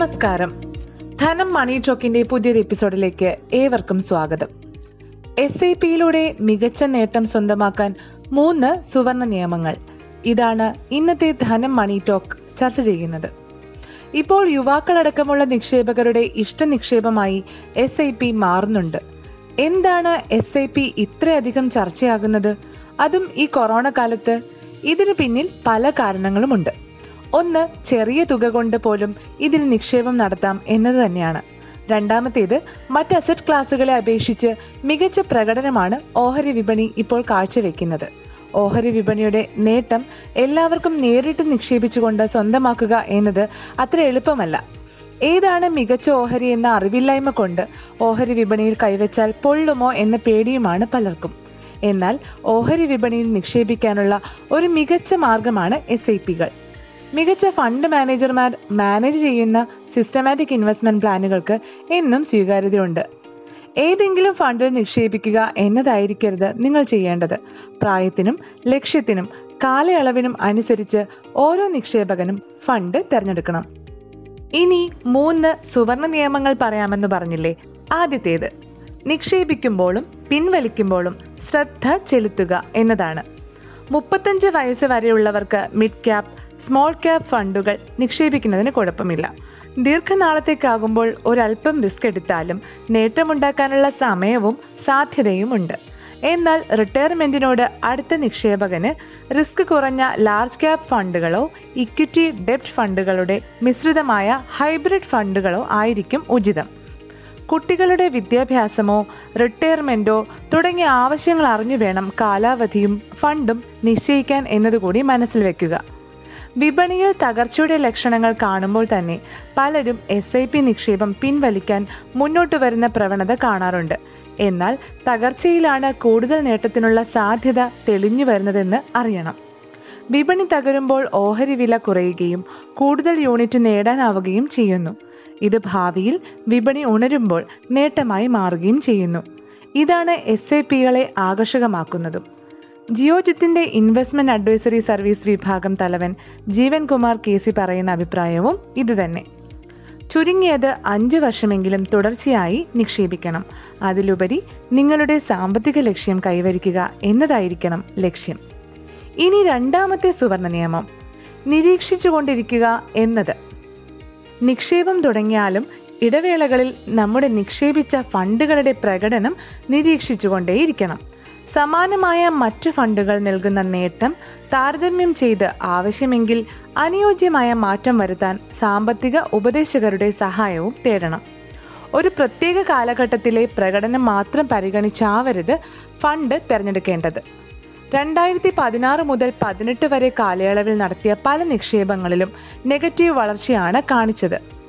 നമസ്കാരം. ധനം മണി ടോക്കിന്റെ പുതിയൊരു എപ്പിസോഡിലേക്ക് ഏവർക്കും സ്വാഗതം. എസ് ഐ പിയിലൂടെ മികച്ച നേട്ടം സ്വന്തമാക്കാൻ മൂന്ന് സുവർണ നിയമങ്ങൾ. ഇതാണ് ഇന്നത്തെ ധനം മണി ടോക്ക് ചർച്ച ചെയ്യുന്നത്. ഇപ്പോൾ യുവാക്കളടക്കമുള്ള നിക്ഷേപകരുടെ ഇഷ്ട നിക്ഷേപമായി എസ് ഐ പി മാറുന്നുണ്ട്. എന്താണ് എസ് ഐ പി ഇത്രയധികം ചർച്ചയാകുന്നത്? അതും ഈ കൊറോണ കാലത്ത്. ഇതിന് പിന്നിൽ പല കാരണങ്ങളുമുണ്ട്. ഒന്ന് ചെറിയ തുക കൊണ്ട് പോലും ഇതിൽ നിക്ഷേപം നടത്താം എന്നത് തന്നെയാണ്. രണ്ടാമത്തേത് മറ്റ് അസറ്റ് ക്ലാസുകളെ അപേക്ഷിച്ച് മികച്ച പ്രകടനമാണ് ഓഹരി വിപണി ഇപ്പോൾ കാഴ്ചവെക്കുന്നത്. ഓഹരി വിപണിയുടെ നേട്ടം എല്ലാവർക്കും നേരിട്ട് നിക്ഷേപിച്ചുകൊണ്ട് സ്വന്തമാക്കുക എന്നത് അത്ര എളുപ്പമല്ല. ഏതാണ് മികച്ച ഓഹരി എന്ന അറിവില്ലായ്മ കൊണ്ട് ഓഹരി വിപണിയിൽ കൈവച്ചാൽ പൊള്ളുമോ എന്ന പേടിയുമാണ് പലർക്കും. എന്നാൽ ഓഹരി വിപണിയിൽ നിക്ഷേപിക്കാനുള്ള ഒരു മികച്ച മാർഗമാണ് എസ് ഐ പികൾ മികച്ച ഫണ്ട് മാനേജർമാർ മാനേജ് ചെയ്യുന്ന സിസ്റ്റമാറ്റിക് ഇൻവെസ്റ്റ്മെന്റ് പ്ലാനുകൾക്ക് എന്നും സ്വീകാര്യതയുണ്ട്. ഏതെങ്കിലും ഫണ്ടിൽ നിക്ഷേപിക്കുക എന്നതായിരിക്കരുത് നിങ്ങൾ ചെയ്യേണ്ടത്. പ്രായത്തിനും ലക്ഷ്യത്തിനും കാലയളവിനും അനുസരിച്ച് ഓരോ നിക്ഷേപകനും ഫണ്ട് തിരഞ്ഞെടുക്കണം. ഇനി മൂന്ന് സുവർണ നിയമങ്ങൾ പറയാമെന്ന് പറഞ്ഞില്ലേ? ആദ്യത്തേത് നിക്ഷേപിക്കുമ്പോഴും പിൻവലിക്കുമ്പോഴും ശ്രദ്ധ ചെലുത്തുക എന്നതാണ്. മുപ്പത്തഞ്ച് വയസ്സ് വരെയുള്ളവർക്ക് മിഡ് ക്യാപ് സ്മോൾ ക്യാപ് ഫണ്ടുകൾ നിക്ഷേപിക്കുന്നതിന് കുഴപ്പമില്ല. ദീർഘനാളത്തേക്കാകുമ്പോൾ ഒരല്പം റിസ്ക് എടുത്താലും നേട്ടമുണ്ടാക്കാനുള്ള സമയവും സാധ്യതയുമുണ്ട്. എന്നാൽ റിട്ടയർമെന്റിനോട് അടുത്ത നിക്ഷേപകന് റിസ്ക് കുറഞ്ഞ ലാർജ് ക്യാപ് ഫണ്ടുകളോ ഇക്വിറ്റി ഡെപ്റ്റ് ഫണ്ടുകളുടെ മിശ്രിതമായ ഹൈബ്രിഡ് ഫണ്ടുകളോ ആയിരിക്കും ഉചിതം. കുട്ടികളുടെ വിദ്യാഭ്യാസമോ റിട്ടയർമെന്റോ തുടങ്ങിയ ആവശ്യങ്ങൾ അറിഞ്ഞു വേണം കാലാവധിയും ഫണ്ടും നിശ്ചയിക്കാൻ എന്നതുകൂടി മനസ്സിൽ വെക്കുക. വിപണിയിൽ തകർച്ചയുടെ ലക്ഷണങ്ങൾ കാണുമ്പോൾ തന്നെ പലരും എസ് ഐ പി നിക്ഷേപം പിൻവലിക്കാൻ മുന്നോട്ട് വരുന്ന പ്രവണത കാണാറുണ്ട്. എന്നാൽ തകർച്ചയിലാണ് കൂടുതൽ നേട്ടത്തിനുള്ള സാധ്യത തെളിഞ്ഞു വരുന്നതെന്ന് അറിയണം. വിപണി തകരുമ്പോൾ ഓഹരി വില കുറയുകയും കൂടുതൽ യൂണിറ്റ് നേടാനാവുകയും ചെയ്യുന്നു. ഇത് ഭാവിയിൽ വിപണി ഉണരുമ്പോൾ നേട്ടമായി മാറുകയും ചെയ്യുന്നു. ഇതാണ് എസ് ഐ പികളെ ആകർഷകമാക്കുന്നതും. ജിയോജിത്തിന്റെ ഇൻവെസ്റ്റ്മെന്റ് അഡ്വൈസറി സർവീസ് വിഭാഗം തലവൻ ജീവൻ കുമാർ കെ സി പറയുന്ന അഭിപ്രായവും ഇതുതന്നെ. ചുരുങ്ങിയത് അഞ്ച് വർഷമെങ്കിലും തുടർച്ചയായി നിക്ഷേപിക്കണം. അതിലുപരി നിങ്ങളുടെ സാമ്പത്തിക ലക്ഷ്യം കൈവരിക്കുക എന്നതായിരിക്കണം ലക്ഷ്യം. ഇനി രണ്ടാമത്തെ സുവർണ നിയമം. നിരീക്ഷിച്ചുകൊണ്ടിരിക്കുക എന്നത്. നിക്ഷേപം തുടങ്ങിയാലും ഇടവേളകളിൽ നമ്മുടെ നിക്ഷേപിച്ച ഫണ്ടുകളുടെ പ്രകടനം നിരീക്ഷിച്ചുകൊണ്ടേയിരിക്കണം. സമാനമായ മറ്റു ഫണ്ടുകൾ നൽകുന്ന നേട്ടം താരതമ്യം ചെയ്ത് ആവശ്യമെങ്കിൽ അനുയോജ്യമായ മാറ്റം വരുത്താൻ സാമ്പത്തിക ഉപദേശകരുടെ സഹായവും തേടണം. ഒരു പ്രത്യേക കാലഘട്ടത്തിലെ പ്രകടനം മാത്രം പരിഗണിച്ചാവരുത് ഫണ്ട് തിരഞ്ഞെടുക്കേണ്ടത്. രണ്ടായിരത്തി പതിനാറ് മുതൽ പതിനെട്ട് വരെ കാലയളവിൽ നടത്തിയ പല നിക്ഷേപങ്ങളിലും നെഗറ്റീവ് വളർച്ചയാണ് കാണിച്ചത്.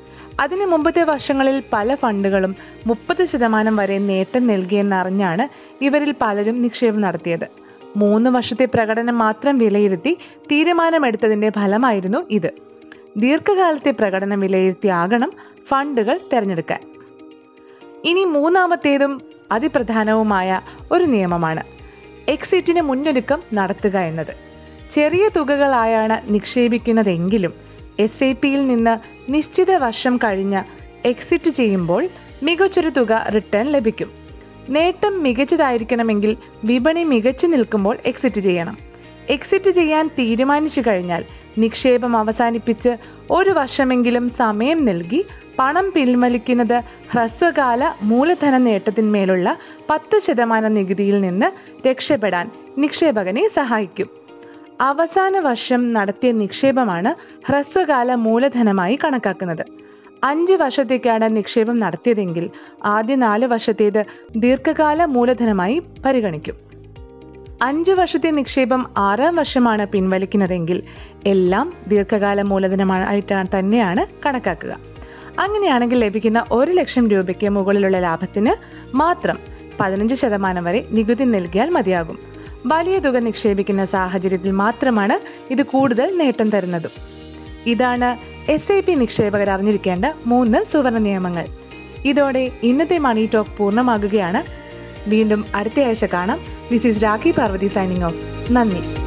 അതിനു മുമ്പത്തെ വർഷങ്ങളിൽ പല ഫണ്ടുകളും മുപ്പത് ശതമാനം വരെ നേട്ടം നൽകിയെന്നറിഞ്ഞാണ് ഇവരിൽ പലരും നിക്ഷേപം നടത്തിയത്. മൂന്ന് വർഷത്തെ പ്രകടനം മാത്രം വിലയിരുത്തി തീരുമാനമെടുത്തതിന്റെ ഫലമായിരുന്നു ഇത്. ദീർഘകാലത്തെ പ്രകടനം വിലയിരുത്തിയാകണം ഫണ്ടുകൾ തിരഞ്ഞെടുക്കാൻ. ഇനി മൂന്നാമത്തേതും അതിപ്രധാനവുമായ ഒരു നിയമമാണ്. എക്സിറ്റിന് മുന്നൊരുക്കം നടത്തുക എന്നത്. ചെറിയ തുകകളായാണ് നിക്ഷേപിക്കുന്നതെങ്കിലും എസ് ഐ പിയിൽ നിന്ന് നിശ്ചിത വർഷം കഴിഞ്ഞ് എക്സിറ്റ് ചെയ്യുമ്പോൾ മികച്ചൊരു തുക റിട്ടേൺ ലഭിക്കും. നേട്ടം മികച്ചതായിരിക്കണമെങ്കിൽ വിപണി മികച്ചു നിൽക്കുമ്പോൾ എക്സിറ്റ് ചെയ്യണം. എക്സിറ്റ് ചെയ്യാൻ തീരുമാനിച്ചു കഴിഞ്ഞാൽ നിക്ഷേപം അവസാനിപ്പിച്ച് ഒരു വർഷമെങ്കിലും സമയം നൽകി പണം പിൻവലിക്കുന്നത് ഹ്രസ്വകാല മൂലധന നേട്ടത്തിന്മേലുള്ള പത്ത് ശതമാനം നികുതിയിൽ നിന്ന് രക്ഷപ്പെടാൻ നിക്ഷേപകനെ സഹായിക്കും. അവസാന വർഷം നടത്തിയ നിക്ഷേപമാണ് ഹ്രസ്വകാല മൂലധനമായി കണക്കാക്കുന്നത്. അഞ്ച് വർഷത്തേക്കാണ് നിക്ഷേപം നടത്തിയതെങ്കിൽ ആദ്യ നാല് വർഷത്തേത് ദീർഘകാല മൂലധനമായി പരിഗണിക്കും. അഞ്ച് വർഷത്തെ നിക്ഷേപം ആറാം വർഷമാണ് പിൻവലിക്കുന്നതെങ്കിൽ എല്ലാം ദീർഘകാല മൂലധനമായിട്ടാണ് തന്നെയാണ് കണക്കാക്കുക. അങ്ങനെയാണെങ്കിൽ ലഭിക്കുന്ന ഒരു ലക്ഷം രൂപയ്ക്ക് മുകളിലുള്ള ലാഭത്തിന് മാത്രം പതിനഞ്ച് ശതമാനം വരെ നികുതി നൽകിയാൽ മതിയാകും. വലിയ തുക നിക്ഷേപിക്കുന്ന സാഹചര്യത്തിൽ മാത്രമാണ് ഇത് കൂടുതൽ നേട്ടം തരുന്നതും. ഇതാണ് എസ് ഐ പി നിക്ഷേപകർ അറിഞ്ഞിരിക്കേണ്ട മൂന്ന് സുവർണ നിയമങ്ങൾ. ഇതോടെ ഇന്നത്തെ മണി ടോക്ക് പൂർണമാകുകയാണ്. വീണ്ടും അടുത്തയാഴ്ച കാണാം. This is Rakhi Parvathy signing off നന്ദി.